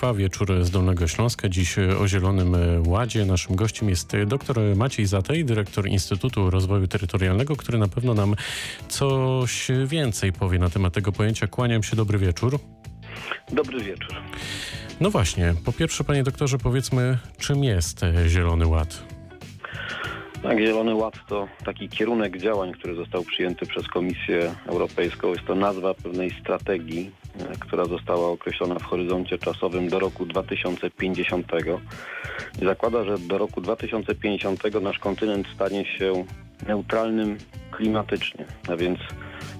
trwa wieczór z Dolnego Śląska. Dziś o Zielonym Ładzie. Naszym gościem jest dr Maciej Zatej, dyrektor Instytutu Rozwoju Terytorialnego, który na pewno nam coś więcej powie na temat tego pojęcia. Kłaniam się, dobry wieczór. Dobry wieczór. No właśnie, po pierwsze, panie doktorze, powiedzmy, czym jest Zielony Ład? Tak, Zielony Ład to taki kierunek działań, który został przyjęty przez Komisję Europejską. Jest to nazwa pewnej strategii, e, która została określona w horyzoncie czasowym do roku 2050. I zakłada, że do roku 2050 nasz kontynent stanie się neutralnym klimatycznie, a więc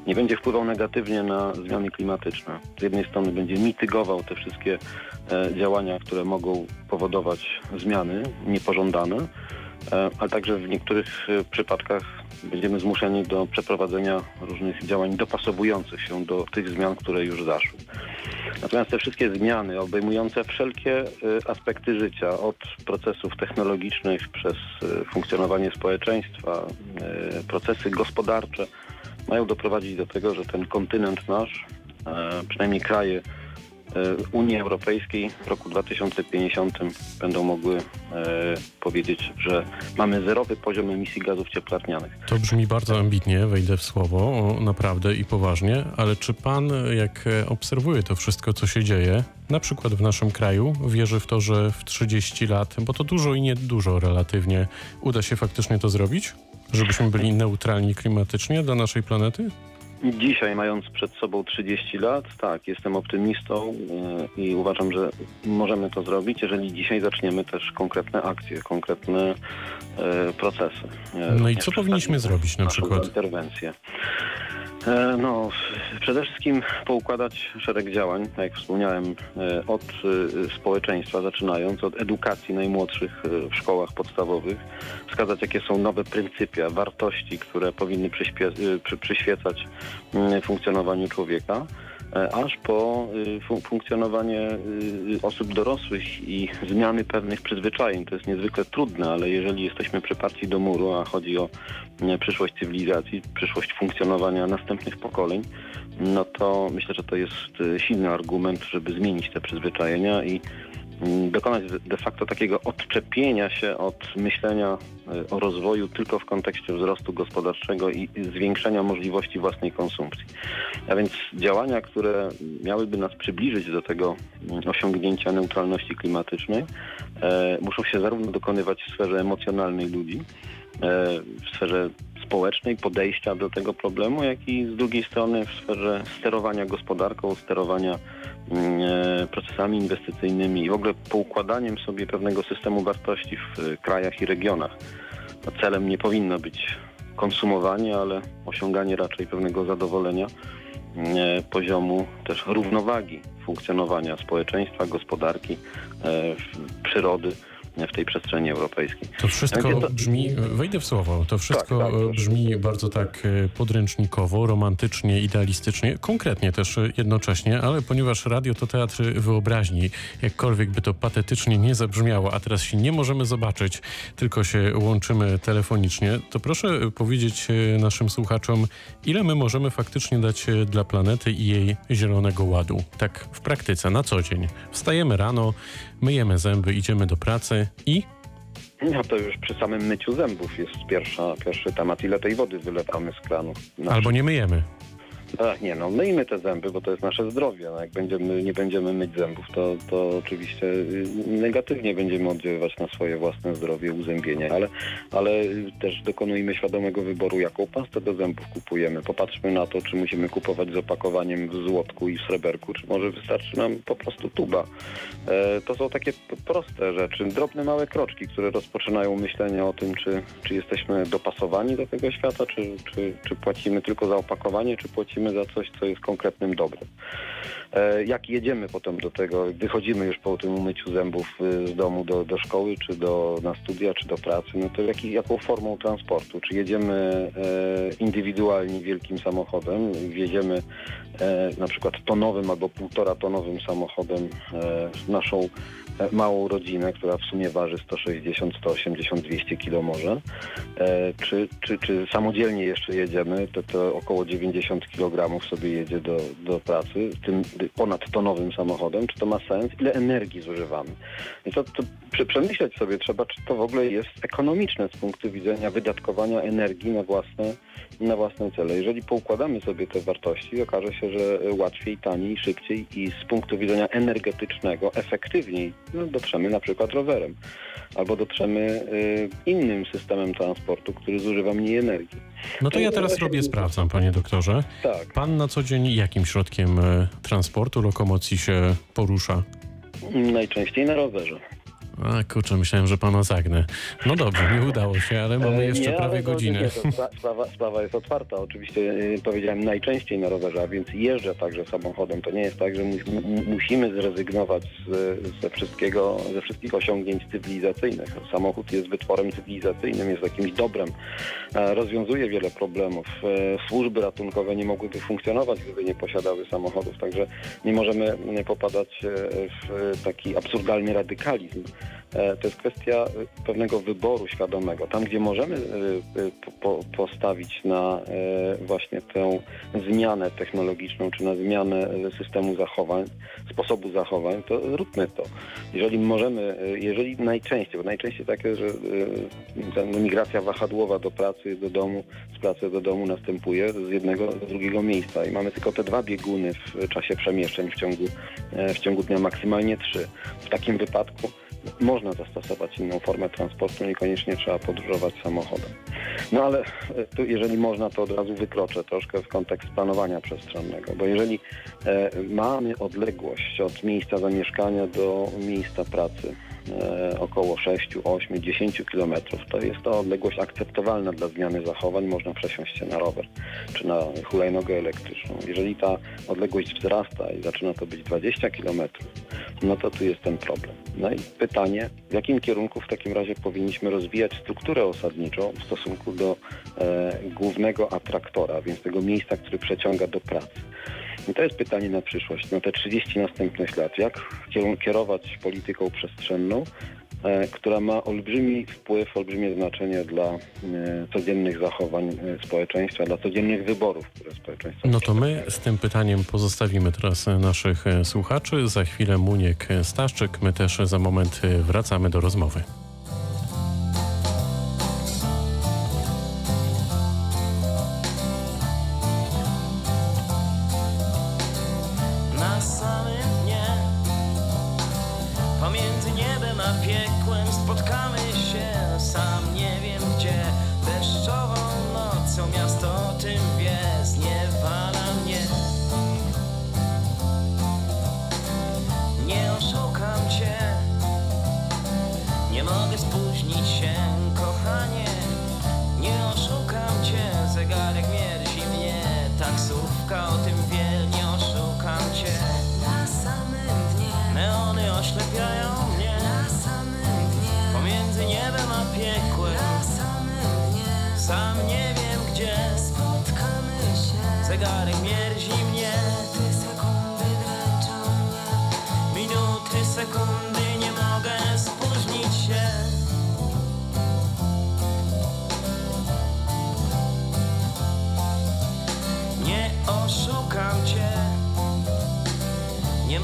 nie będzie wpływał negatywnie na zmiany klimatyczne. Z jednej strony będzie mitygował te wszystkie e, działania, które mogą powodować zmiany niepożądane, E, ale także w niektórych e, przypadkach będziemy zmuszeni do przeprowadzenia różnych działań dopasowujących się do tych zmian, które już zaszły. Natomiast te wszystkie zmiany obejmujące wszelkie e, aspekty życia, od procesów technologicznych przez funkcjonowanie społeczeństwa, procesy gospodarcze, mają doprowadzić do tego, że ten kontynent nasz, przynajmniej kraje Unii Europejskiej w roku 2050 będą mogły e, powiedzieć, że mamy zerowy poziom emisji gazów cieplarnianych. To brzmi bardzo ambitnie, wejdę w słowo, naprawdę i poważnie, ale czy pan, jak obserwuje to wszystko, co się dzieje, na przykład w naszym kraju, wierzy w to, że w 30 lat, bo to dużo i nie dużo relatywnie, uda się faktycznie to zrobić? Żebyśmy byli neutralni klimatycznie dla naszej planety? Dzisiaj, mając przed sobą 30 lat, tak, jestem optymistą e, i uważam, że możemy to zrobić, jeżeli dzisiaj zaczniemy też konkretne akcje, konkretne e, procesy. E, no i co powinniśmy zrobić na przykład? Interwencje. E, no, przede wszystkim poukładać szereg działań, tak jak wspomniałem, e, od e, społeczeństwa, zaczynając od edukacji najmłodszych w szkołach podstawowych, wskazać jakie są nowe pryncypia, wartości, które powinny przyświecać mm, funkcjonowaniu człowieka. E, aż po y, funkcjonowanie y, osób dorosłych i zmiany pewnych przyzwyczajeń. To jest niezwykle trudne, ale jeżeli jesteśmy przyparci do muru, a chodzi o przyszłość cywilizacji, przyszłość funkcjonowania następnych pokoleń, no to myślę, że to jest y, silny argument, żeby zmienić te przyzwyczajenia i Mm, dokonać de facto takiego odczepienia się od myślenia e, o rozwoju tylko w kontekście wzrostu gospodarczego i zwiększenia możliwości własnej konsumpcji. A więc działania, które miałyby nas przybliżyć do tego mm, osiągnięcia neutralności klimatycznej, e, muszą się zarówno dokonywać w sferze emocjonalnej ludzi, e, w sferze społecznej, podejścia do tego problemu, jak i z drugiej strony w sferze sterowania gospodarką, sterowania mm, e, procesami inwestycyjnymi i w ogóle poukładaniem sobie pewnego systemu wartości w krajach i regionach. No, celem nie powinno być konsumowanie, ale osiąganie raczej pewnego zadowolenia mm, e, poziomu też równowagi funkcjonowania społeczeństwa, gospodarki, e, przyrody w tej przestrzeni europejskiej. To wszystko brzmi, wejdę w słowo, to wszystko tak, tak, brzmi bardzo tak e, podręcznikowo, romantycznie, idealistycznie, konkretnie też jednocześnie, ale ponieważ radio to teatr wyobraźni, jakkolwiek by to patetycznie nie zabrzmiało, a teraz się nie możemy zobaczyć, tylko się łączymy telefonicznie, to proszę powiedzieć e, naszym słuchaczom, ile my możemy faktycznie dać e, dla planety i jej zielonego ładu, tak w praktyce, na co dzień. Wstajemy rano, myjemy zęby, idziemy do pracy i no to już przy samym myciu zębów jest pierwsza, pierwszy temat. Ile tej wody wylewamy z kranu? Albo nie myjemy. Ach, nie, no myjmy te zęby, bo to jest nasze zdrowie. No, jak będziemy, nie będziemy myć zębów, to, to oczywiście y, negatywnie będziemy oddziaływać na swoje własne zdrowie, uzębienie, ale, ale też dokonujmy świadomego wyboru, jaką pastę do zębów kupujemy. Popatrzmy na to, czy musimy kupować z opakowaniem w złotku i w sreberku, czy może wystarczy nam po prostu tuba. E, to są takie proste rzeczy, drobne, małe kroczki, które rozpoczynają myślenie o tym, czy, czy jesteśmy dopasowani do tego świata, czy, czy, czy płacimy tylko za opakowanie, czy płacimy płacimy za coś, co jest konkretnym dobrem. E, jak jedziemy potem do tego, wychodzimy już po tym umyciu zębów y, z domu do, do szkoły, czy do, na studia, czy do pracy, no to jak, jaką formą transportu? Czy jedziemy e, indywidualnie wielkim samochodem, wjedziemy e, na przykład tonowym albo półtora tonowym samochodem naszą małą rodzinę, która w sumie waży 160, 180, 200 kg może, czy, czy, czy samodzielnie jeszcze jedziemy, to, to około 90 kg sobie jedzie do, do pracy, tym ponadtonowym samochodem, czy to ma sens, ile energii zużywamy. I to, to przemyśleć sobie trzeba, czy to w ogóle jest ekonomiczne z punktu widzenia wydatkowania energii na własne, na własne cele. Jeżeli poukładamy sobie te wartości, okaże się, że łatwiej, taniej, szybciej i z punktu widzenia energetycznego efektywniej no, dotrzemy na przykład rowerem albo dotrzemy y, innym systemem transportu, który zużywa mniej energii. No to ja teraz robię, sprawdzam, panie doktorze. Tak. Pan na co dzień jakim środkiem y, transportu, lokomocji się porusza? Najczęściej na rowerze. A kurczę, myślałem, że pana zagnę. No dobrze, nie udało się, ale mamy e, jeszcze nie, prawie godzinę. Nie, sprawa, sprawa jest otwarta. Oczywiście e, powiedziałem najczęściej na rowerze, a więc jeżdżę także samochodem. To nie jest tak, że mu, musimy zrezygnować z, ze wszystkiego, ze wszystkich osiągnięć cywilizacyjnych. Samochód jest wytworem cywilizacyjnym, jest jakimś dobrem. E, rozwiązuje wiele problemów. Służby ratunkowe nie mogłyby funkcjonować, gdyby nie posiadały samochodów. Także nie możemy popadać w taki absurdalny radykalizm. E, to jest kwestia e, pewnego wyboru świadomego. Tam, gdzie możemy e, postawić na właśnie tę zmianę technologiczną, czy na zmianę systemu zachowań, sposobu zachowań, to róbmy to. Jeżeli możemy, jeżeli najczęściej, bo najczęściej tak jest, że migracja wahadłowa do pracy, do domu, z pracy do domu następuje z jednego do drugiego miejsca i mamy tylko te dwa bieguny w czasie przemieszczeń w ciągu, w ciągu dnia, maksymalnie trzy. W takim wypadku można zastosować inną formę transportu, niekoniecznie trzeba podróżować samochodem. No ale e, tu jeżeli można, to od razu wykroczę troszkę w kontekst planowania przestrzennego, bo jeżeli e, mamy odległość od miejsca zamieszkania do miejsca pracy, około 6, 8, 10 km. To jest to odległość akceptowalna dla zmiany zachowań. Można przesiąść się na rower czy na hulajnogę elektryczną. Jeżeli ta odległość wzrasta i zaczyna to być 20 km, no to tu jest ten problem. No i pytanie, w jakim kierunku w takim razie powinniśmy rozwijać strukturę osadniczą w stosunku do e, głównego atraktora, więc tego miejsca, który przeciąga do pracy. I to jest pytanie na przyszłość, na te 30 następnych lat. Jak kierować polityką przestrzenną, e, która ma olbrzymi wpływ, olbrzymie znaczenie dla e, codziennych zachowań e, społeczeństwa, dla codziennych wyborów, które społeczeństwo No to my z tym pytaniem pozostawimy teraz naszych słuchaczy. Za chwilę Muniek Staszczyk. My też za moment wracamy do rozmowy.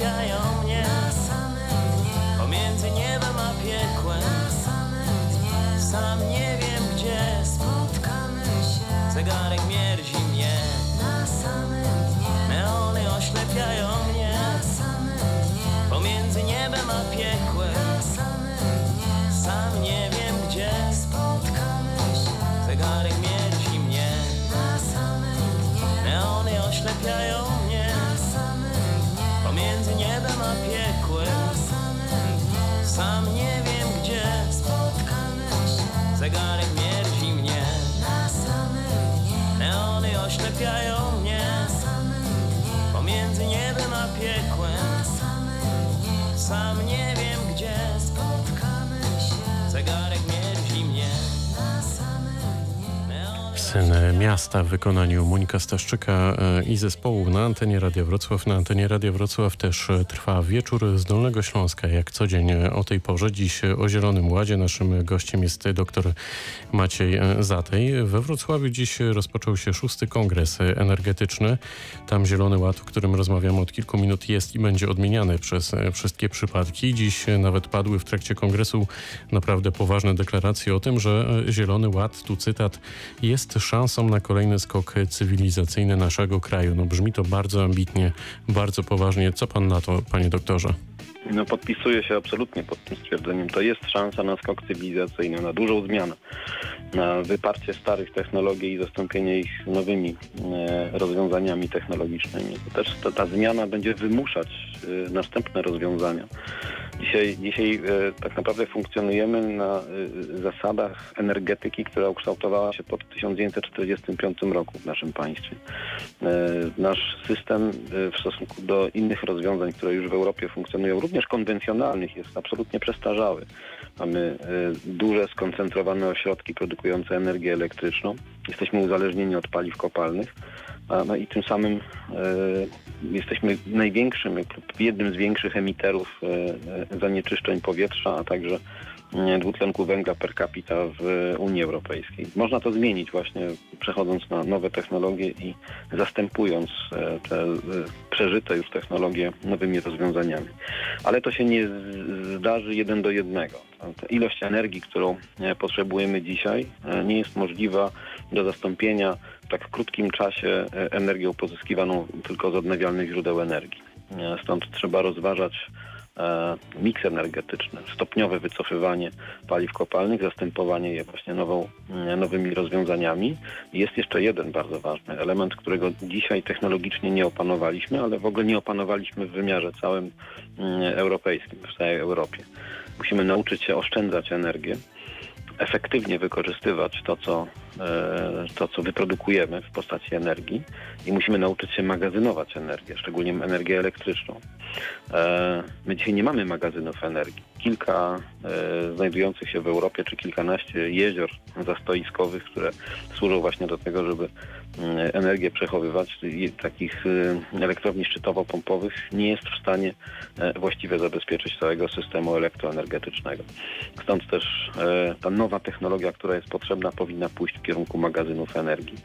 biegają mnie. Pomiędzy niebem a piekłem. Sam nie wiem gdzie spotkamy się. Zegarek mierdzi mnie. Na samym dnie Neony oślepiają mnie. Pomiędzy niebem a piekłem. Sam nie wiem Sam nie wiem gdzie Zegarek mierzi mnie. Neony oślepiają mnie. Pomiędzy niebem a piekłem. Sam nie wiem gdzie Zegarek Syn miasta w wykonaniu Monika Staszczyka e, i zespołu na antenie Radia Wrocław. Na antenie Radia Wrocław też e, trwa wieczór z Dolnego Śląska, jak co dzień e, o tej porze. Dziś o Zielonym Ładzie. Naszym gościem jest dr Maciej Zatej. We Wrocławiu dziś rozpoczął się szósty kongres energetyczny. Tam Zielony Ład, o którym rozmawiamy od kilku minut, jest i będzie odmieniany przez wszystkie przypadki. Dziś nawet padły w trakcie kongresu naprawdę poważne deklaracje o tym, że Zielony Ład, tu cytat, jest szansą na kolejny skok cywilizacyjny naszego kraju. No brzmi to bardzo ambitnie, bardzo poważnie. Co pan na to, panie doktorze? No podpisuję się absolutnie pod tym stwierdzeniem. To jest szansa na skok cywilizacyjny, na dużą zmianę, na wyparcie starych technologii i zastąpienie ich nowymi e, rozwiązaniami technologicznymi. To też ta, ta zmiana będzie wymuszać e, następne rozwiązania. Dzisiaj, dzisiaj e, tak naprawdę funkcjonujemy na e, zasadach energetyki, która ukształtowała się po 1945 roku w naszym państwie. E, nasz system e, w stosunku do innych rozwiązań, które już w Europie funkcjonują, również konwencjonalnych, jest absolutnie przestarzały. Mamy e, duże, skoncentrowane ośrodki produkujące energię elektryczną. Jesteśmy uzależnieni od paliw kopalnych. No i tym samym e, jesteśmy największym, jednym z większych emiterów e, zanieczyszczeń powietrza, a także dwutlenku węgla per capita w Unii Europejskiej. Można to zmienić właśnie przechodząc na nowe technologie i zastępując e, te e, przeżyte już technologie nowymi rozwiązaniami. Ale to się nie zdarzy jeden do jednego. Ta ilość energii, którą e, potrzebujemy dzisiaj, e, nie jest możliwa do zastąpienia w tak krótkim czasie e, energią pozyskiwaną tylko z odnawialnych źródeł energii. E, Stąd trzeba rozważać e, miks energetyczny, stopniowe wycofywanie paliw kopalnych, zastępowanie je właśnie nową, e, nowymi rozwiązaniami. Jest jeszcze jeden bardzo ważny element, którego dzisiaj technologicznie nie opanowaliśmy, ale w ogóle nie opanowaliśmy w wymiarze całym mm, europejskim, w całej Europie. Musimy nauczyć się oszczędzać energię, efektywnie wykorzystywać to, co, e, to, co wyprodukujemy w postaci energii i musimy nauczyć się magazynować energię, szczególnie energię elektryczną. E, My dzisiaj nie mamy magazynów energii. Kilka e, znajdujących się w Europie, czy kilkanaście jezior zastoiskowych, które służą właśnie do tego, żeby energię przechowywać, takich e, elektrowni szczytowo-pompowych nie jest w stanie e, właściwie zabezpieczyć całego systemu elektroenergetycznego. Stąd też e, ta nowa technologia, która jest potrzebna, powinna pójść w kierunku magazynów energii.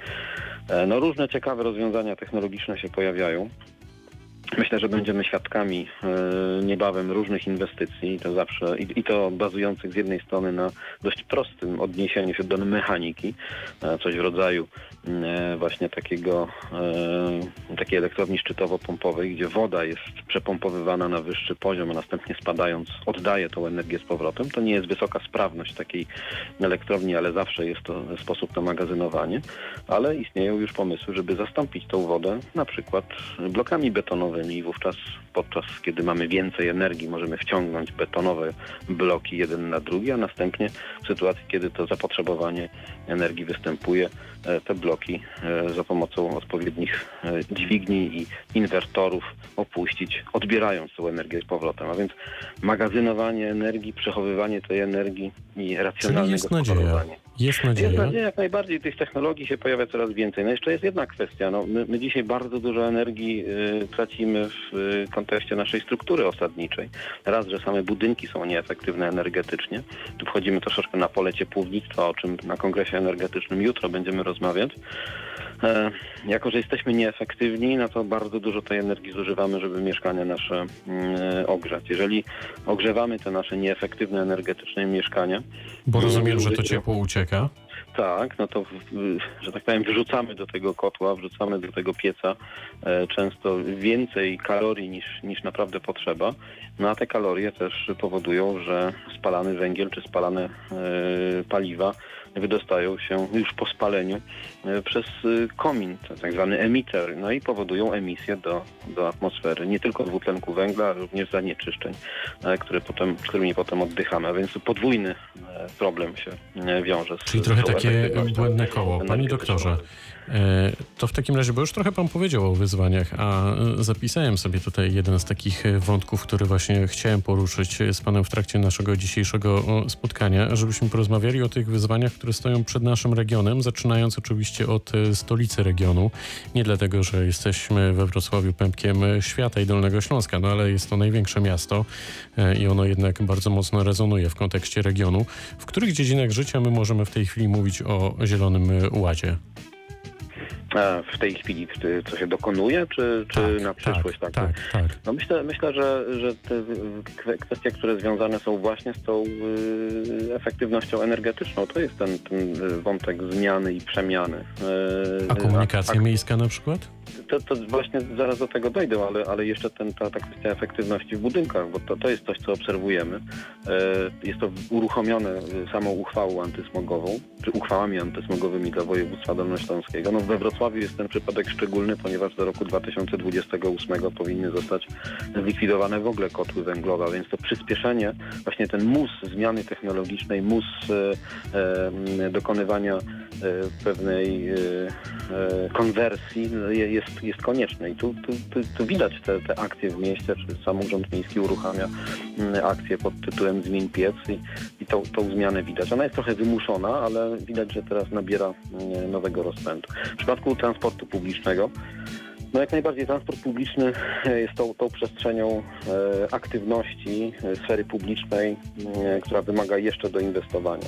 E, No różne ciekawe rozwiązania technologiczne się pojawiają. Myślę, że będziemy świadkami e, niebawem różnych inwestycji, to zawsze, i, to bazujących z jednej strony na dość prostym odniesieniu się do mechaniki, e, coś w rodzaju e, właśnie takiego, takiej elektrowni szczytowo-pompowej, gdzie woda jest przepompowywana na wyższy poziom, a następnie spadając oddaje tą energię z powrotem. To nie jest wysoka sprawność takiej elektrowni, ale zawsze jest to sposób na magazynowanie, ale istnieją już pomysły, żeby zastąpić tą wodę na przykład blokami betonowymi i wówczas podczas kiedy mamy więcej energii możemy wciągnąć betonowe bloki jeden na drugi, a następnie w sytuacji, kiedy to zapotrzebowanie energii występuje, e, te bloki e, za pomocą odpowiednich e, dźwigni i inwertorów opuścić, odbierając tą energię z powrotem. A więc magazynowanie energii, przechowywanie tej energii i racjonalne Czyli jest nadzieja. Jest nadzieja, jak najbardziej tych technologii się pojawia coraz więcej. No jeszcze jest jedna kwestia. No, my, my dzisiaj bardzo dużo energii y, tracimy w y, kontekście naszej struktury osadniczej. Raz, że same budynki są nieefektywne energetycznie. Tu wchodzimy troszeczkę na pole ciepłownictwa, o czym na kongresie energetycznym jutro będziemy rozmawiać. E, jako, że jesteśmy nieefektywni, no to bardzo dużo tej energii zużywamy, żeby mieszkania nasze mm, ogrzać. Jeżeli ogrzewamy te nasze nieefektywne energetycznie mieszkania, Bo rozumiem, że to ciepło ucieka. tak, no to, że tak powiem, wyrzucamy do tego kotła, wrzucamy do tego pieca e, często więcej kalorii niż, niż naprawdę potrzeba. No a te kalorie też powodują, że spalany węgiel czy spalane e, paliwa wydostają się już po spaleniu e, przez e, komin, tak zwany emiter, no i powodują emisję do, do atmosfery, nie tylko dwutlenku węgla, ale również zanieczyszczeń, e, które potem, którymi potem oddychamy, a więc podwójny problem się wiąże z Czyli trochę takie błędne koło. Panie doktorze, to w takim razie, bo już trochę pan powiedział o wyzwaniach, a e, zapisałem sobie tutaj jeden z takich e, wątków, który właśnie chciałem poruszyć z panem w trakcie naszego dzisiejszego spotkania, żebyśmy porozmawiali o tych wyzwaniach, które stoją przed naszym regionem, zaczynając oczywiście od stolicy regionu. Nie dlatego, że jesteśmy we Wrocławiu pępkiem świata i Dolnego Śląska, no ale jest to największe miasto i ono jednak bardzo mocno rezonuje w kontekście regionu. W których dziedzinach życia my możemy w tej chwili mówić o Zielonym Ładzie? W tej chwili, co się dokonuje, czy, czy tak, na przyszłość? Tak, tak, tak. No myślę, myślę że, że te kwestie, które związane są właśnie z tą y, efektywnością energetyczną, to jest ten, ten wątek zmiany i przemiany. Y, a komunikacja a, miejska na przykład? To, to właśnie zaraz do tego dojdę, ale, ale jeszcze ten, ta, ta kwestia efektywności w budynkach, bo to, to jest coś, co obserwujemy. Y, jest to uruchomione samą uchwałą antysmogową, czy uchwałami antysmogowymi dla województwa dolnośląskiego. No we Wrocławiu jest ten przypadek szczególny, ponieważ do roku 2028 powinny zostać zlikwidowane w ogóle kotły węglowe, więc to przyspieszenie, właśnie ten mus zmiany technologicznej, mus e, e, dokonywania e, pewnej e, e, konwersji jest, jest konieczny. I tu, tu, tu, tu widać te, te, akcje w mieście, czy samorząd miejski uruchamia akcję pod tytułem Zmień piec i, i tą, tą zmianę widać. Ona jest trochę wymuszona, ale widać, że teraz nabiera nowego rozpędu. W przypadku transportu publicznego. No jak najbardziej transport publiczny e, jest tą, tą przestrzenią e, aktywności e, sfery publicznej, która wymaga jeszcze doinwestowania.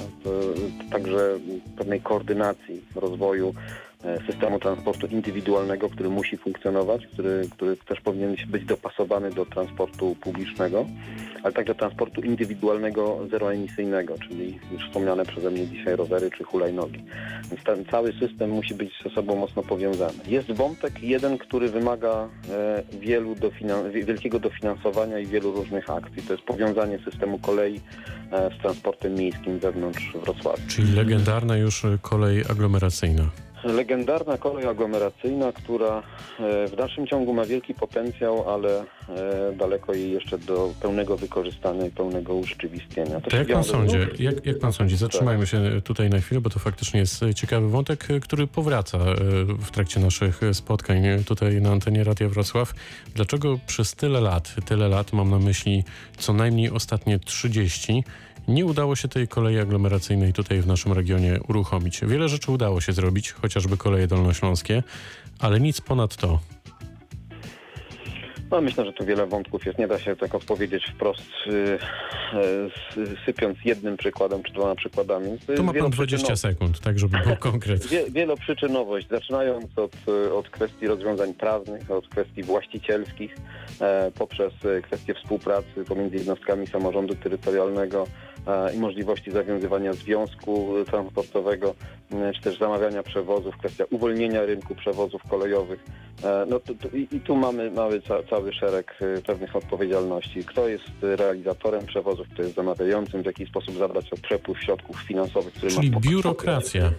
Także pewnej koordynacji rozwoju E, systemu transportu indywidualnego, który musi funkcjonować, który, który też powinien być dopasowany do transportu publicznego, ale także transportu indywidualnego zeroemisyjnego, czyli już wspomniane przeze mnie dzisiaj rowery czy hulajnogi. Więc ten cały system musi być ze sobą mocno powiązany. Jest wątek jeden, który wymaga e, wielu dofinan wielkiego dofinansowania i wielu różnych akcji. To jest powiązanie systemu kolei e, z transportem miejskim wewnątrz Wrocławia. Czyli legendarna już kolej aglomeracyjna legendarna kolej aglomeracyjna, która e, w dalszym ciągu ma wielki potencjał, ale e, daleko jej jeszcze do pełnego wykorzystania i pełnego urzeczywistnienia. To, to jak pan sądzi? Jak, jak pan sądzi? Zatrzymajmy tak. się tutaj na chwilę, bo to faktycznie jest ciekawy wątek, który powraca e, w trakcie naszych spotkań tutaj na antenie Radia Wrocław. Dlaczego przez tyle lat, tyle lat, mam na myśli co najmniej ostatnie 30, nie udało się tej kolei aglomeracyjnej tutaj w naszym regionie uruchomić. Wiele rzeczy udało się zrobić, chociażby koleje dolnośląskie, ale nic ponad to. No, myślę, że tu wiele wątków jest. Nie da się tak odpowiedzieć wprost, yy, yy, sypiąc jednym przykładem czy dwoma przykładami. To ma pan 20 sekund, tak żeby był konkret. Wie, wieloprzyczynowość, zaczynając od, od kwestii rozwiązań prawnych, od kwestii właścicielskich, e, poprzez kwestie współpracy pomiędzy jednostkami samorządu terytorialnego, i możliwości zawiązywania związku transportowego, e, czy też zamawiania przewozów, kwestia uwolnienia rynku przewozów kolejowych. E, no i, i, tu mamy, mamy ca, cały szereg pewnych odpowiedzialności. Kto jest realizatorem przewozów, kto jest zamawiającym, w jaki sposób zabrać o przepływ środków finansowych, który Czyli ma... biurokracja.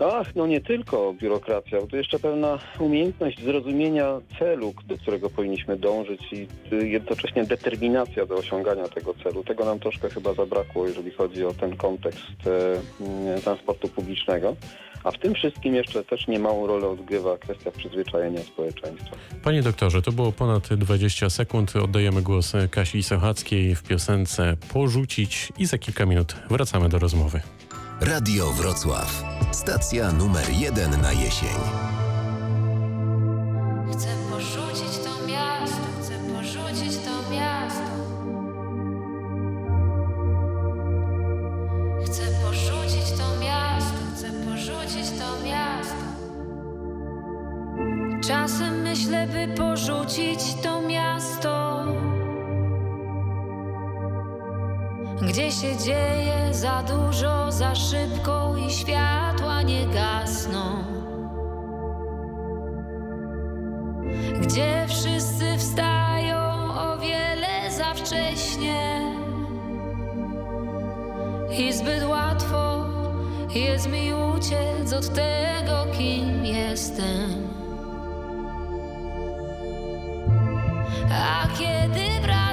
Ach, no nie tylko biurokracja, bo to jeszcze pewna umiejętność zrozumienia celu, do którego powinniśmy dążyć i jednocześnie determinacja do osiągania tego celu. Tego nam troszkę chyba zabrakło, jeżeli chodzi o ten kontekst e, transportu publicznego. A w tym wszystkim jeszcze też niemałą rolę odgrywa kwestia przyzwyczajenia społeczeństwa. Panie doktorze, to było ponad 20 sekund. Oddajemy głos Kasi Sochackiej w piosence Porzucić i za kilka minut wracamy do rozmowy. Radio Wrocław. Stacja numer jeden na jesień. Chcę porzucić to miasto, chcę porzucić to miasto. Chcę porzucić to miasto, chcę porzucić to miasto. Czasem myślę, by porzucić to miasto. Gdzie się dzieje za dużo, za szybko i światła nie gasną. Gdzie wszyscy wstają o wiele za wcześnie i zbyt łatwo jest mi uciec od tego, kim jestem. A kiedy wracam?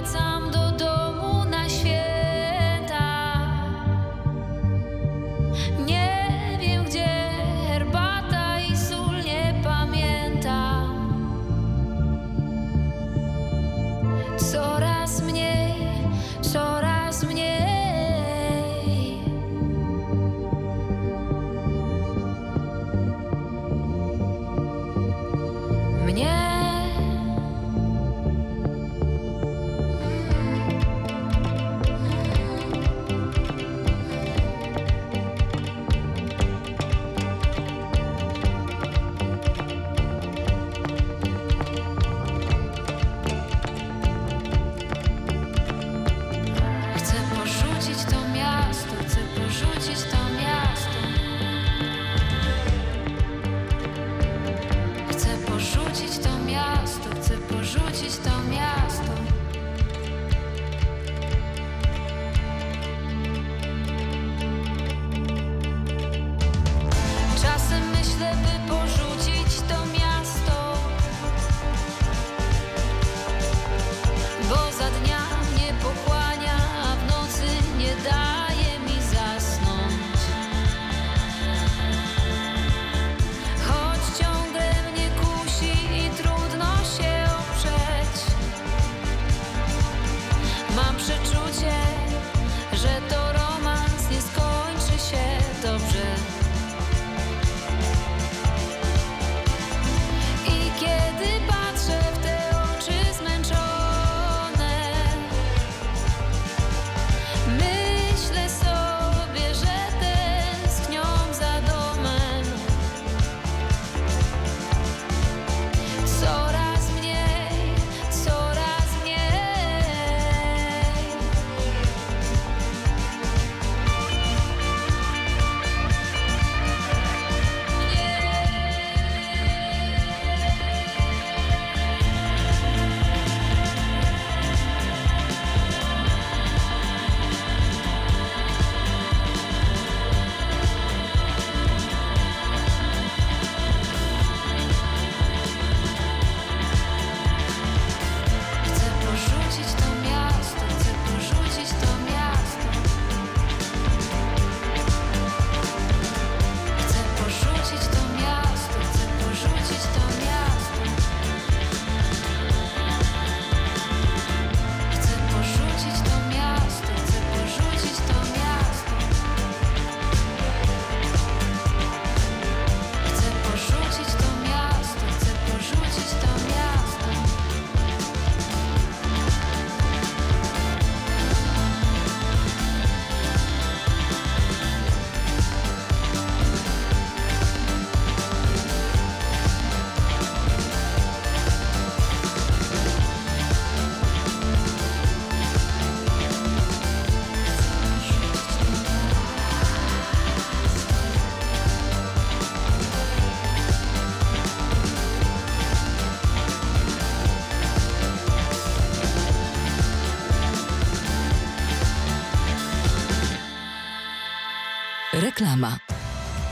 Reklama.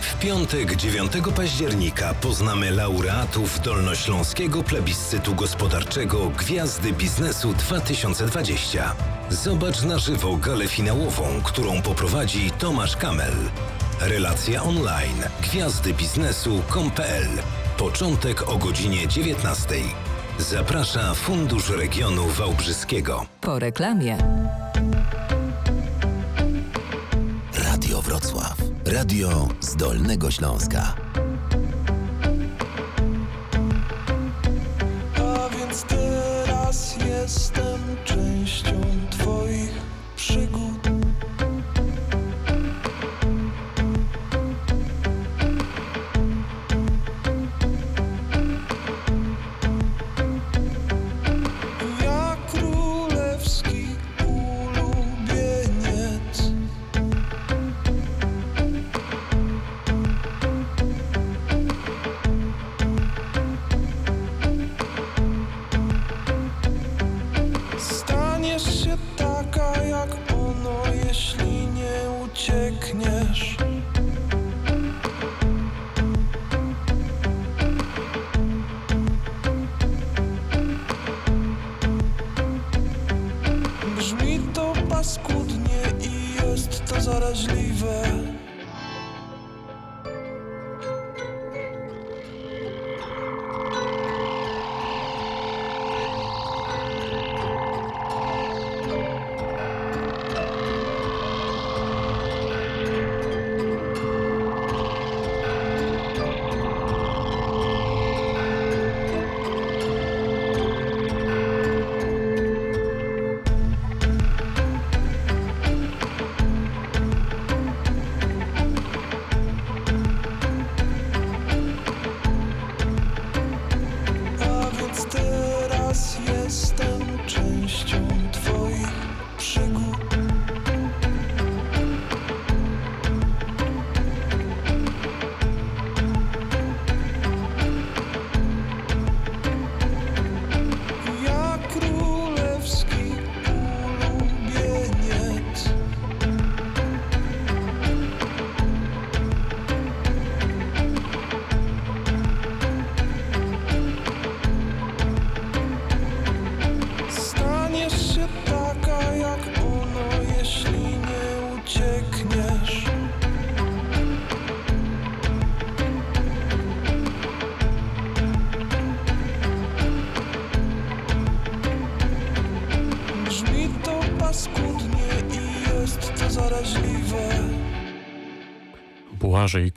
W piątek 9 października poznamy laureatów Dolnośląskiego Plebiscytu Gospodarczego Gwiazdy Biznesu 2020. Zobacz na żywo galę finałową, którą poprowadzi Tomasz Kamel. Relacja online gwiazdybiznesu.pl Początek o godzinie 19. Zaprasza Fundusz Regionu Wałbrzyskiego. Po reklamie. Radio z Dolnego Śląska.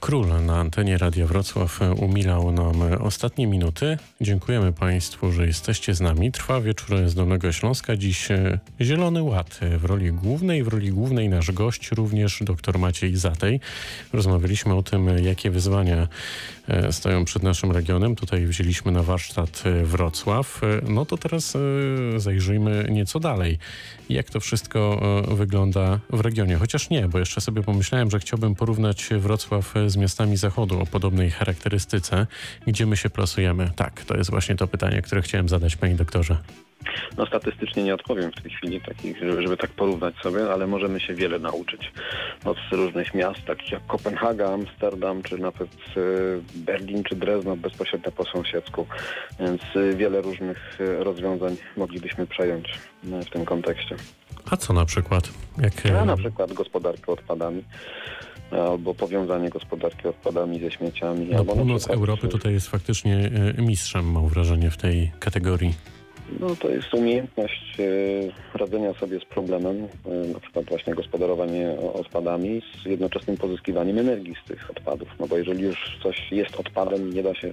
Król na antenie Radia Wrocław umilał nam ostatnie minuty. Dziękujemy Państwu, że jesteście z nami. Trwa wieczór z Dolnego Śląska. Dziś e, Zielony Ład w roli głównej. W roli głównej nasz gość również dr Maciej Zatej. Rozmawialiśmy o tym, jakie wyzwania e, stoją przed naszym regionem. Tutaj wzięliśmy na warsztat e, Wrocław. E, No to teraz e, zajrzyjmy nieco dalej. Jak to wszystko e, wygląda w regionie? Chociaż nie, bo jeszcze sobie pomyślałem, że chciałbym porównać Wrocław e, z miastami zachodu o podobnej charakterystyce. Gdzie my się plasujemy? Tak, to jest właśnie to pytanie, które chciałem zadać panie doktorze. No statystycznie nie odpowiem w tej chwili, takich, żeby, tak porównać sobie, ale możemy się wiele nauczyć od różnych miast, takich jak Kopenhaga, Amsterdam, czy nawet e, Berlin, czy Drezno bezpośrednio po sąsiedzku. Więc e, wiele różnych e, rozwiązań moglibyśmy przejąć w tym kontekście. A co na przykład? Jak, e, A na przykład gospodarkę odpadami, albo powiązanie gospodarki odpadami ze śmieciami. no, albo północ Europy tutaj jest faktycznie mistrzem, mam wrażenie, w tej kategorii. No to jest umiejętność e, radzenia sobie z problemem, e, na przykład właśnie gospodarowanie odpadami z jednoczesnym pozyskiwaniem energii z tych odpadów. No bo jeżeli już coś jest odpadem nie da się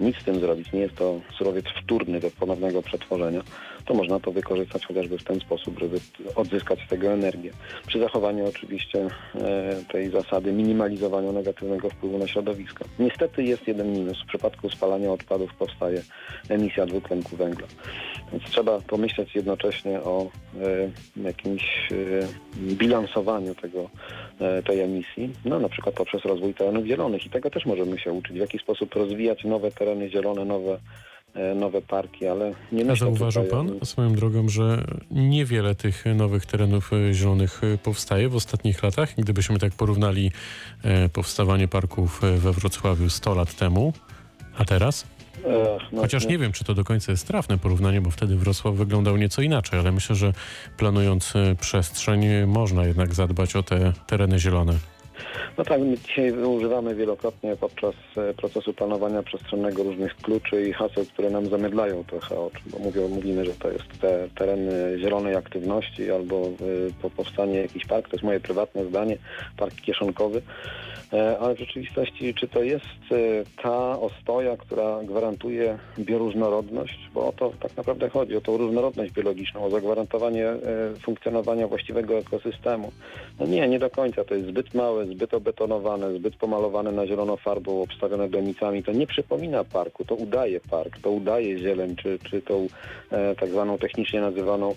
nic z tym zrobić, nie jest to surowiec wtórny do ponownego przetworzenia, to można to wykorzystać chociażby w ten sposób, żeby odzyskać z tego energię. Przy zachowaniu oczywiście e, tej zasady minimalizowania negatywnego wpływu na środowisko. Niestety jest jeden minus. W przypadku spalania odpadów powstaje emisja dwutlenku węgla. Więc trzeba pomyśleć jednocześnie o e, jakimś e, bilansowaniu tego, tej emisji, no na przykład poprzez rozwój terenów zielonych i tego też możemy się uczyć, w jaki sposób rozwijać nowe tereny zielone, nowe, nowe parki, ale nie A myślę zauważył tutaj pan swoją drogą, że niewiele tych nowych terenów e, zielonych e, powstaje w ostatnich latach? Gdybyśmy tak porównali e, powstawanie parków e, we Wrocławiu 100 lat temu, a teraz? e, no, Chociaż nie wiem, czy to do końca jest trafne porównanie, bo wtedy Wrocław wyglądał nieco inaczej, ale myślę, że planując e, przestrzeń, e, można jednak zadbać o te tereny zielone. No tak, my dzisiaj używamy wielokrotnie podczas e, procesu planowania przestrzennego różnych kluczy i haseł, które nam zamydlają trochę oczy, bo mówią, mówimy, że to jest te tereny zielonej aktywności albo y, po powstanie jakiś park, to jest moje prywatne zdanie, park kieszonkowy, E, ale w rzeczywistości czy to jest e, ta ostoja, która gwarantuje bioróżnorodność, bo o to tak naprawdę chodzi, o tą różnorodność biologiczną, o zagwarantowanie e, funkcjonowania właściwego ekosystemu. No nie, nie do końca. To jest zbyt małe, zbyt obetonowane, zbyt pomalowane na zielono farbą, obstawione donicami. To nie przypomina parku, to udaje park, to udaje zieleń, czy, czy tą e, tak zwaną technicznie nazywaną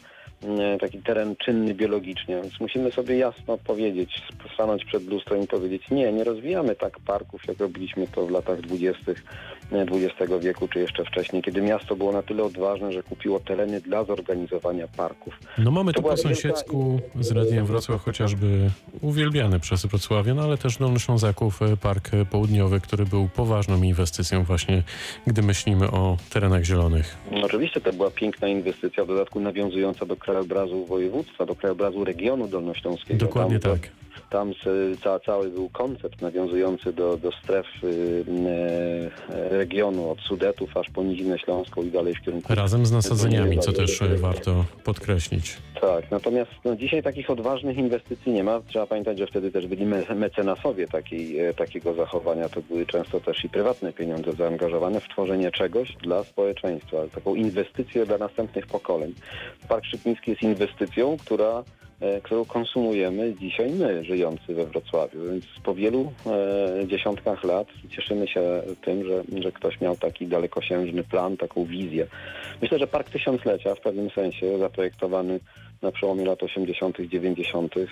taki teren czynny biologicznie. Więc musimy sobie jasno powiedzieć, stanąć przed lustrem i powiedzieć, nie, nie rozwijamy tak parków, jak robiliśmy to w latach dwudziestych XX wieku, czy jeszcze wcześniej, kiedy miasto było na tyle odważne, że kupiło tereny dla zorganizowania parków. No mamy To tu po sąsiedzku z Radiem Wrocław chociażby uwielbiany przez Wrocławian, ale też Dolny Ślązaków e, Park Południowy, który był poważną inwestycją właśnie, gdy myślimy o terenach zielonych. No, Oczywiście to była piękna inwestycja, w dodatku nawiązująca do krajobrazu województwa, do krajobrazu regionu dolnośląskiego. Dokładnie tam, tak. Tam ca, cały był koncept nawiązujący do, do stref e, regionu od Sudetów aż po Nizinę Śląską i dalej w kierunku... Razem z nasadzeniami, co też warto podkreślić. Tak, natomiast no, dzisiaj takich odważnych inwestycji nie ma. Trzeba pamiętać, że wtedy też byli me mecenasowie takiej, e, takiego zachowania. To były często też i prywatne pieniądze zaangażowane w tworzenie czegoś dla społeczeństwa, taką inwestycję dla następnych pokoleń. Park Szczytnicki jest inwestycją, która E, którą konsumujemy dzisiaj my, żyjący we Wrocławiu. Więc po wielu e, dziesiątkach lat cieszymy się tym, że, że ktoś miał taki dalekosiężny plan, taką wizję. Myślę, że Park Tysiąclecia w pewnym sensie zaprojektowany na przełomie lat 80., 90., e,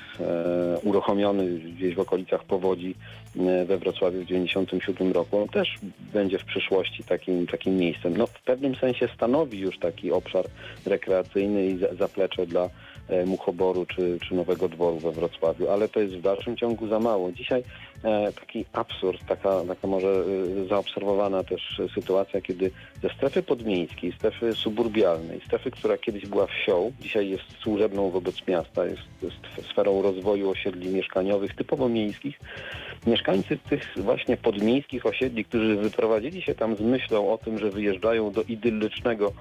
uruchomiony gdzieś w okolicach powodzi e, we Wrocławiu w 97 roku, on też będzie w przyszłości takim, takim miejscem. No, w pewnym sensie stanowi już taki obszar rekreacyjny i zaplecze dla E, Muchoboru czy, czy Nowego Dworu we Wrocławiu, ale to jest w dalszym ciągu za mało. Dzisiaj e, taki absurd, taka, taka może e, zaobserwowana też sytuacja, kiedy ze strefy podmiejskiej, strefy suburbialnej, strefy, która kiedyś była wsią, dzisiaj jest służebną wobec miasta, jest, jest sferą rozwoju osiedli mieszkaniowych typowo miejskich, mieszkańcy tych właśnie podmiejskich osiedli, którzy wyprowadzili się tam z myślą o tym, że wyjeżdżają do idyllicznego,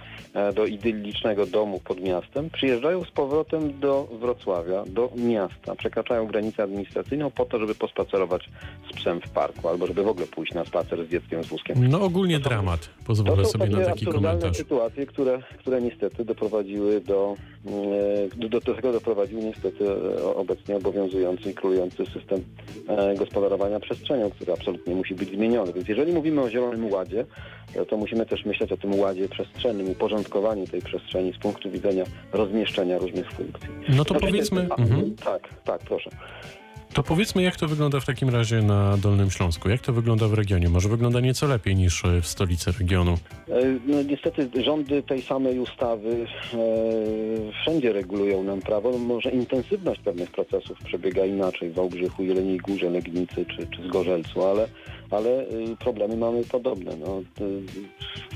do idyllicznego domu pod miastem, przyjeżdżają z powrotem powrotem do Wrocławia, do miasta, przekraczają granicę administracyjną po to, żeby pospacerować z psem w parku, albo żeby w ogóle pójść na spacer z dzieckiem, z wózkiem. No ogólnie to dramat, pozwolę sobie na taki komentarz. sytuacje, które, które niestety doprowadziły do, e, do, do tego doprowadził niestety e, obecnie obowiązujący i królujący system e, gospodarowania przestrzenią, który absolutnie musi być zmieniony. Więc jeżeli mówimy o Zielonym Ładzie, to musimy też myśleć o tym ładzie przestrzennym, uporządkowaniu tej przestrzeni z punktu widzenia rozmieszczenia różnych funkcji. No to powiedzmy... mhm. Tak, tak, proszę. To powiedzmy, jak to wygląda w takim razie na Dolnym Śląsku? Jak to wygląda w regionie? Może wygląda nieco lepiej niż w stolicy regionu? E, no, niestety rządy tej samej ustawy e, wszędzie regulują nam prawo. Może intensywność pewnych procesów przebiega inaczej w Wałbrzychu, Jeleniej Górze, Legnicy czy, czy Zgorzelcu, ale ale y, problemy mamy podobne. No, y,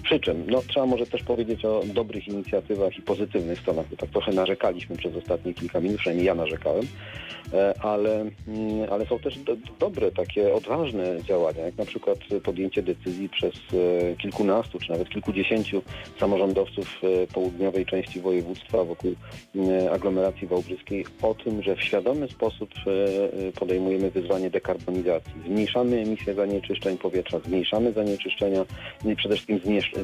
przy czym no, trzeba może też powiedzieć o dobrych inicjatywach i pozytywnych stronach, bo tak trochę narzekaliśmy przez ostatnie kilka minut, przynajmniej ja narzekałem, e, ale, mm, ale są też do, dobre, takie odważne działania, jak na przykład podjęcie decyzji przez e, kilkunastu czy nawet kilkudziesięciu samorządowców e, południowej części województwa wokół aglomeracji wałbrzyskiej o tym, że w świadomy sposób podejmujemy wyzwanie dekarbonizacji. Zmniejszamy emisję zanieczyszczeń zanieczyszczeń powietrza, zmniejszamy zanieczyszczenia i przede wszystkim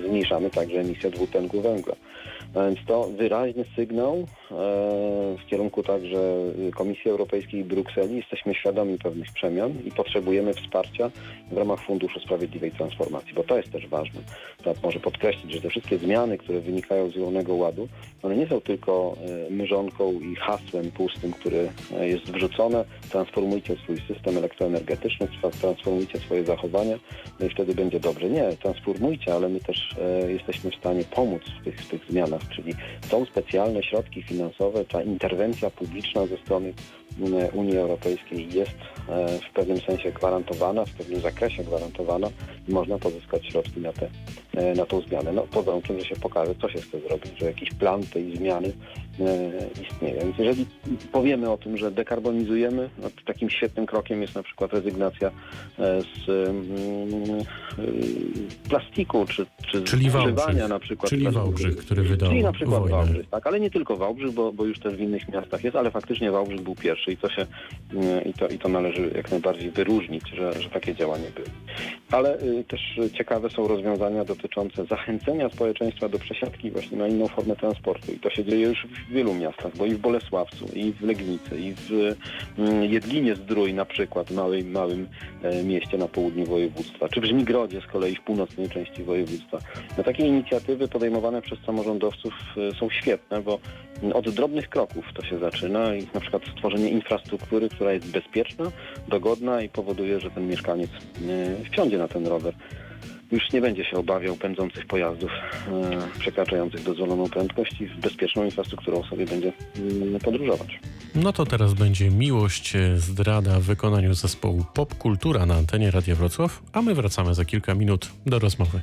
zmniejszamy także emisję dwutlenku węgla. Więc to wyraźny sygnał e, w kierunku także Komisji Europejskiej i Brukseli. Jesteśmy świadomi pewnych przemian i potrzebujemy wsparcia w ramach Funduszu Sprawiedliwej Transformacji, bo to jest też ważne. Tak może podkreślić, że te wszystkie zmiany, które wynikają z Zielonego Ładu, one nie są tylko e, myżonką i hasłem pustym, które e, jest wrzucone. Transformujcie swój system elektroenergetyczny, transformujcie swoje zachowania, no i wtedy będzie dobrze. Nie, transformujcie, ale my też jesteśmy w stanie pomóc w tych, w tych zmianach czyli są specjalne środki finansowe, ta interwencja publiczna ze strony mm, Unii Europejskiej jest e, w pewnym sensie gwarantowana, w pewnym zakresie gwarantowana i można pozyskać środki na, te, e, na tą zmianę. No, pod warunkiem, że się pokaże, co się chce zrobić, że jakiś plan tej zmiany istnieje. Więc jeżeli powiemy o tym, że dekarbonizujemy, no, takim świetnym krokiem jest na przykład rezygnacja z mm, plastiku, czy, czy czyli Wałbrzych, na przykład. Czyli Wałbrzych, który wydał Czyli na przykład wojnę. Wałbrzych, tak, ale nie tylko Wałbrzych, bo, bo już też w innych miastach jest, ale faktycznie Wałbrzych był pierwszy i to się mm, i to, i to należy jak najbardziej wyróżnić, że, że takie działania były. Ale y, też ciekawe są rozwiązania dotyczące zachęcenia społeczeństwa do przesiadki właśnie na inną formę transportu i to się dzieje już w wielu miastach, bo i w Bolesławcu, i w Legnicy, i w y, Jedlinie Zdrój na przykład, małym, małym y, mieście na południu województwa, czy w Żmigrodzie z kolei w północnej części województwa. No, takie inicjatywy podejmowane przez samorządowców y, są świetne, bo od drobnych kroków to się zaczyna i na przykład stworzenie infrastruktury, która jest bezpieczna, dogodna i powoduje, że ten mieszkaniec y, wsiądzie na ten rower już nie będzie się obawiał pędzących pojazdów e, przekraczających dozwoloną prędkość i z bezpieczną infrastrukturą sobie będzie mm, podróżować. No to teraz będzie miłość zdrada w wykonaniu zespołu Popkultura na antenie Radia Wrocław, a my wracamy za kilka minut do rozmowy.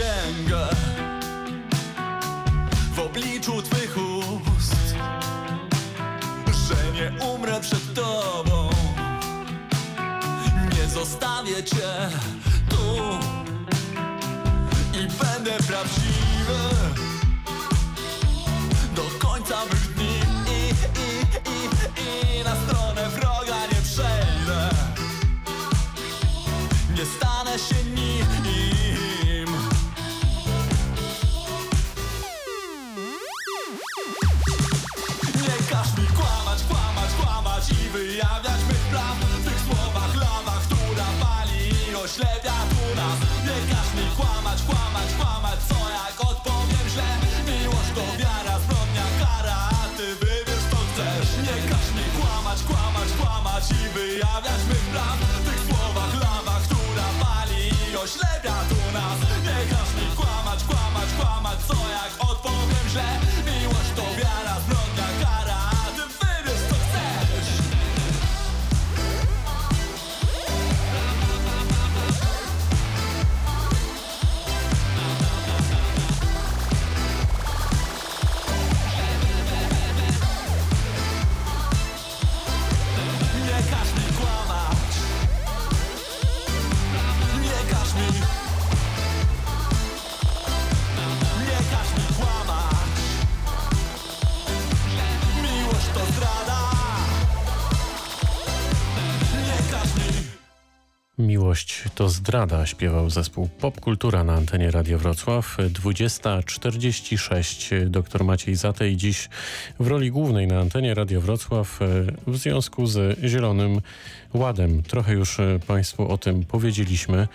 Jenga. Zdrada, śpiewał zespół Popkultura na antenie Radio Wrocław. 20.46. Dr Maciej Zatej dziś w roli głównej na antenie Radio Wrocław e, w związku z Zielonym Ładem. Trochę już e, Państwu o tym powiedzieliśmy.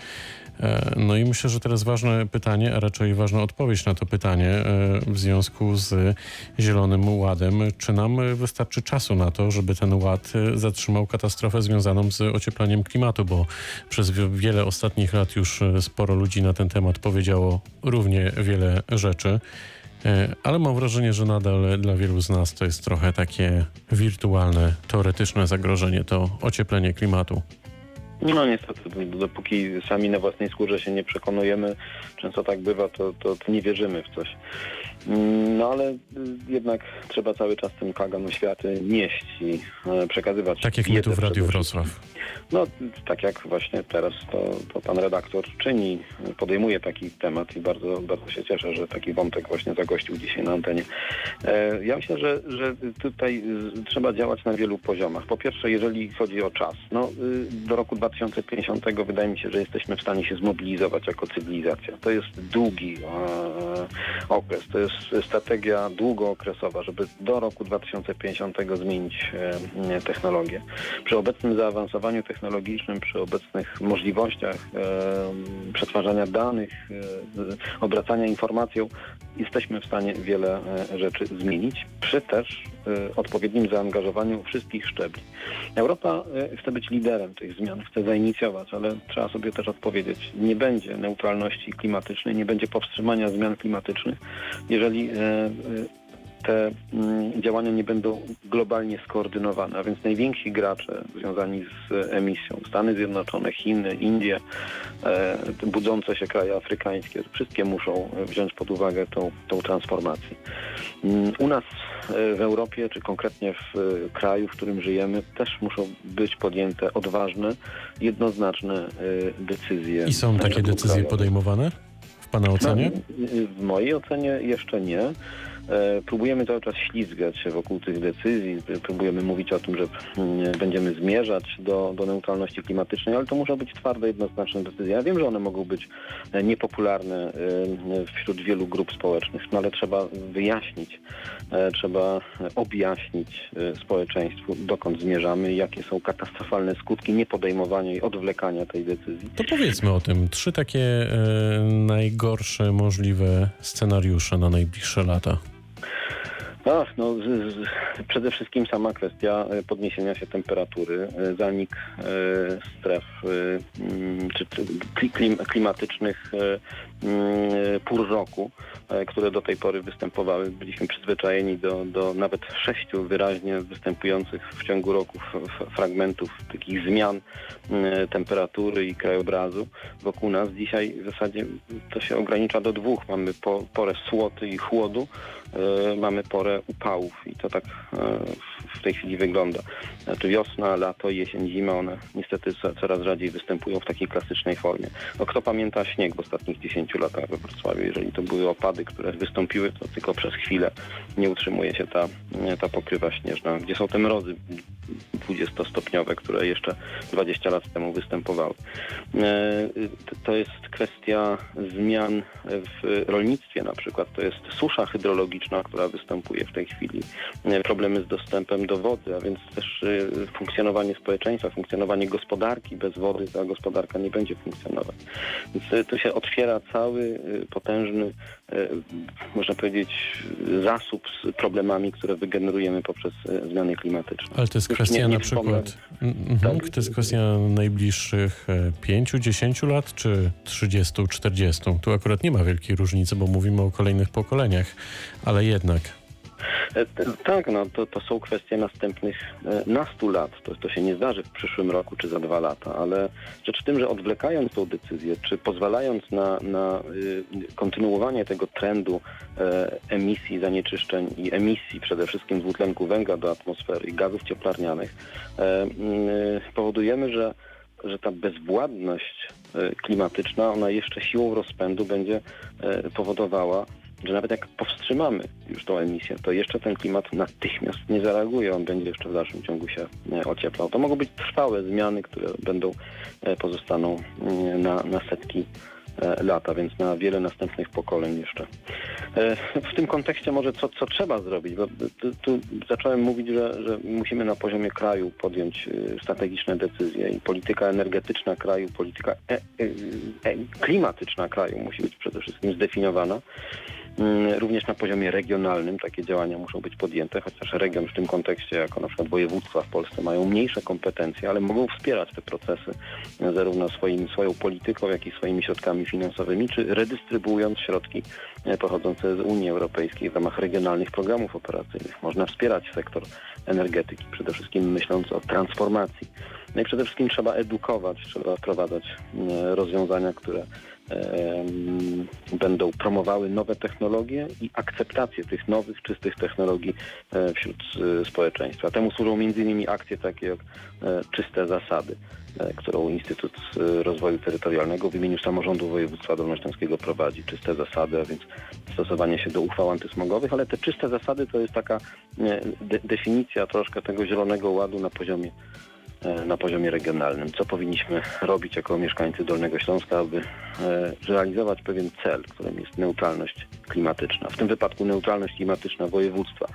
E, No i myślę, że teraz ważne pytanie, a raczej ważna odpowiedź na to pytanie e, w związku z Zielonym Ładem. Czy nam wystarczy czasu na to, żeby ten ład e, zatrzymał katastrofę związaną z ocieplaniem klimatu, bo przez wi- wiele ostatnich lat już sporo ludzi na ten temat powiedziało równie wiele rzeczy. Ale mam wrażenie, że nadal dla wielu z nas to jest trochę takie wirtualne, teoretyczne zagrożenie, to ocieplenie klimatu. No niestety, dopóki sami na własnej skórze się nie przekonujemy, często tak bywa, to, to, to nie wierzymy w coś. No ale y, jednak trzeba cały czas ten kagan oświaty nieść i e, przekazywać. Tak jak my wiedzę tu w Radiu Wrocław. No, tak jak właśnie teraz to, to pan redaktor czyni, podejmuje taki temat i bardzo, bardzo się cieszę, że taki wątek właśnie zagościł dzisiaj na antenie. E, ja myślę, że, że tutaj trzeba działać na wielu poziomach. Po pierwsze, jeżeli chodzi o czas, no, y, do roku 2050 wydaje mi się, że jesteśmy w stanie się zmobilizować jako cywilizacja. To jest długi e, okres, to jest strategia długookresowa, żeby do roku 2050 zmienić e, technologię. Przy obecnym zaawansowaniu technologicznym, przy obecnych możliwościach e, przetwarzania danych, e, obracania informacją, jesteśmy w stanie wiele rzeczy zmienić, przy też odpowiednim zaangażowaniu wszystkich szczebli. Europa e, chce być liderem tych zmian, chce zainicjować, ale trzeba sobie też odpowiedzieć, nie będzie neutralności klimatycznej, nie będzie powstrzymania zmian klimatycznych, jeżeli e, te mm, działania nie będą globalnie skoordynowane, a więc najwięksi gracze związani z emisją, Stany Zjednoczone, Chiny, Indie, e, budzące się kraje afrykańskie, wszystkie muszą wziąć pod uwagę tą, tą transformację. Mm, u nas w Europie, czy konkretnie w kraju, w którym żyjemy, też muszą być podjęte odważne, jednoznaczne decyzje. I są takie decyzje podejmowane? W Pana ocenie? No, w mojej ocenie jeszcze nie. E, próbujemy cały czas ślizgać się wokół tych decyzji, próbujemy mówić o tym, że mm, będziemy zmierzać do, do neutralności klimatycznej, ale to muszą być twarde, jednoznaczne decyzje. Ja wiem, że one mogą być e, niepopularne e, wśród wielu grup społecznych, no ale trzeba wyjaśnić, trzeba objaśnić społeczeństwu, dokąd zmierzamy, jakie są katastrofalne skutki niepodejmowania i odwlekania tej decyzji. To powiedzmy o tym. Trzy takie najgorsze możliwe scenariusze na najbliższe lata. Ach, no, z, z, przede wszystkim sama kwestia e, podniesienia się temperatury, e, zanik e, stref mm, czy, klim, klimatycznych mm, pór roku, które do tej pory występowały. Byliśmy przyzwyczajeni do, do nawet sześciu wyraźnie występujących w ciągu roku fragmentów takich zmian temperatury i krajobrazu wokół nas. Dzisiaj w zasadzie to się ogranicza do dwóch. Mamy po, porę słoty i chłodu, mamy porę upałów i to tak e, w tej chwili wygląda. Znaczy wiosna, lato, jesień, zima, one niestety coraz rzadziej występują w takiej klasycznej formie. No kto pamięta śnieg w ostatnich 10 latach we Wrocławiu? Jeżeli to były opady, które wystąpiły, to tylko przez chwilę nie utrzymuje się ta, ta pokrywa śnieżna. Gdzie są te mrozy 20-stopniowe, które jeszcze 20 lat temu występowały. E, to jest kwestia zmian w rolnictwie na przykład. To jest susza hydrologiczna, która występuje w tej chwili. E, problemy z dostępem do wody, a więc też e, funkcjonowanie społeczeństwa, funkcjonowanie gospodarki. Bez wody ta gospodarka nie będzie funkcjonować. Więc tu się otwiera cały potężny, można powiedzieć, zasób z problemami, które wygenerujemy poprzez zmiany klimatyczne. Ale to jest kwestia nie, nie na przykład, mhm, tak? to jest kwestia najbliższych 5-10 e, lat, czy 30-40? Tu akurat nie ma wielkiej różnicy, bo mówimy o kolejnych pokoleniach, ale jednak. E, tak, no to, to są kwestie następnych e, nastu lat. To, to się nie zdarzy w przyszłym roku czy za dwa lata, ale rzecz w tym, że odwlekając tą decyzję, czy pozwalając na, na y, kontynuowanie tego trendu e, emisji zanieczyszczeń i emisji przede wszystkim dwutlenku węgla do atmosfery i gazów cieplarnianych, y, powodujemy, że że ta bezwładność klimatyczna, ona jeszcze siłą rozpędu będzie powodowała że nawet jak powstrzymamy już tą emisję, to jeszcze ten klimat natychmiast nie zareaguje, on będzie jeszcze w dalszym ciągu się e, ocieplał. To mogą być trwałe zmiany, które będą, e, pozostaną mm, na, na setki e, lata, więc na wiele następnych pokoleń jeszcze. W tym kontekście może co, co trzeba zrobić, bo tu, tu zacząłem mówić, że, że, musimy na poziomie kraju podjąć strategiczne decyzje i polityka energetyczna kraju, polityka e, e, e, klimatyczna kraju musi być przede wszystkim zdefiniowana. Mm, również na poziomie regionalnym takie działania muszą być podjęte, chociaż region w tym kontekście, jako na przykład województwa w Polsce, mają mniejsze kompetencje, ale mogą wspierać te procesy zarówno swoim, swoją polityką, jak i swoimi środkami finansowymi, czy redystrybuując środki e, pochodzące z Unii Europejskiej w ramach regionalnych programów operacyjnych. Można wspierać sektor energetyki, przede wszystkim myśląc o transformacji. No i przede wszystkim trzeba edukować, trzeba wprowadzać e, rozwiązania, które będą promowały nowe technologie i akceptację tych nowych, czystych technologii e, wśród e, społeczeństwa. Temu służą m.in. akcje takie jak e, Czyste Zasady, którą Instytut Rozwoju Terytorialnego w imieniu samorządu województwa dolnośląskiego prowadzi. Czyste zasady, a więc stosowanie się do uchwał antysmogowych, ale te czyste zasady to jest taka de definicja troszkę tego zielonego ładu na poziomie na poziomie regionalnym. Co powinniśmy robić jako mieszkańcy Dolnego Śląska, aby e, zrealizować pewien cel, którym jest neutralność klimatyczna. W tym wypadku neutralność klimatyczna województwa.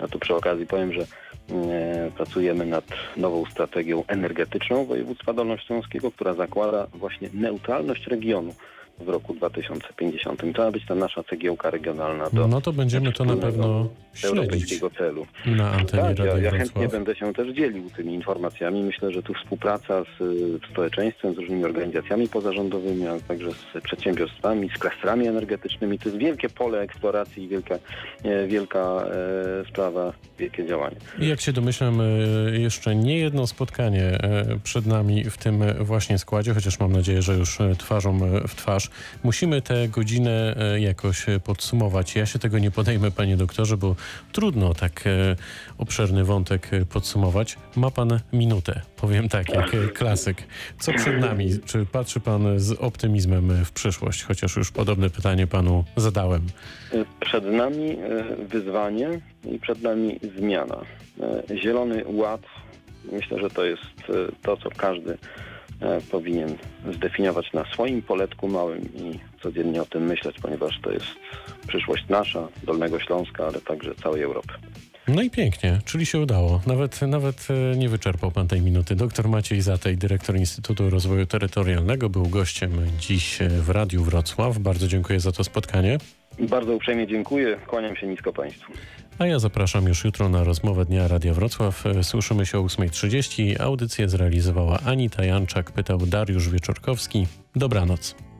Ja tu przy okazji powiem, że e, pracujemy nad nową strategią energetyczną województwa dolnośląskiego, która zakłada właśnie neutralność regionu w roku 2050. I to ma być ta nasza cegiełka regionalna do No to będziemy to na pewno śledzić celu. na antenie Tak, ja, Radia ja chętnie będę się też dzielił tymi informacjami. Myślę, że tu współpraca z y, społeczeństwem, z różnymi organizacjami pozarządowymi, ale także z przedsiębiorstwami, z klastrami energetycznymi. To jest wielkie pole eksploracji i wielka, e, wielka e, sprawa, wielkie działanie. I jak się domyślam, e, jeszcze nie jedno spotkanie e, przed nami w tym właśnie składzie, chociaż mam nadzieję, że już twarzą w twarz. Musimy tę godzinę e, jakoś e, podsumować. Ja się tego nie podejmę, panie doktorze, bo trudno tak e, obszerny wątek podsumować. Ma pan minutę, powiem tak, jak klasyk. Co przed nami? Czy patrzy pan z optymizmem w przyszłość? Chociaż już podobne pytanie panu zadałem. Przed nami wyzwanie i przed nami zmiana. Zielony Ład, myślę, że to jest to, co każdy powinien zdefiniować na swoim poletku małym i codziennie o tym myśleć, ponieważ to jest przyszłość nasza, Dolnego Śląska, ale także całej Europy. No i pięknie, czyli się udało. Nawet, nawet e, nie wyczerpał pan tej minuty. Doktor Maciej Zatej, dyrektor Instytutu Rozwoju Terytorialnego, był gościem dziś e, w Radiu Wrocław. Bardzo dziękuję za to spotkanie. Bardzo uprzejmie dziękuję, kłaniam się nisko Państwu. A ja zapraszam już jutro na rozmowę Dnia Radia Wrocław. E, Słyszymy się o 8.30. Audycję zrealizowała Anita Janczak, pytał Dariusz Wieczorkowski. Dobranoc.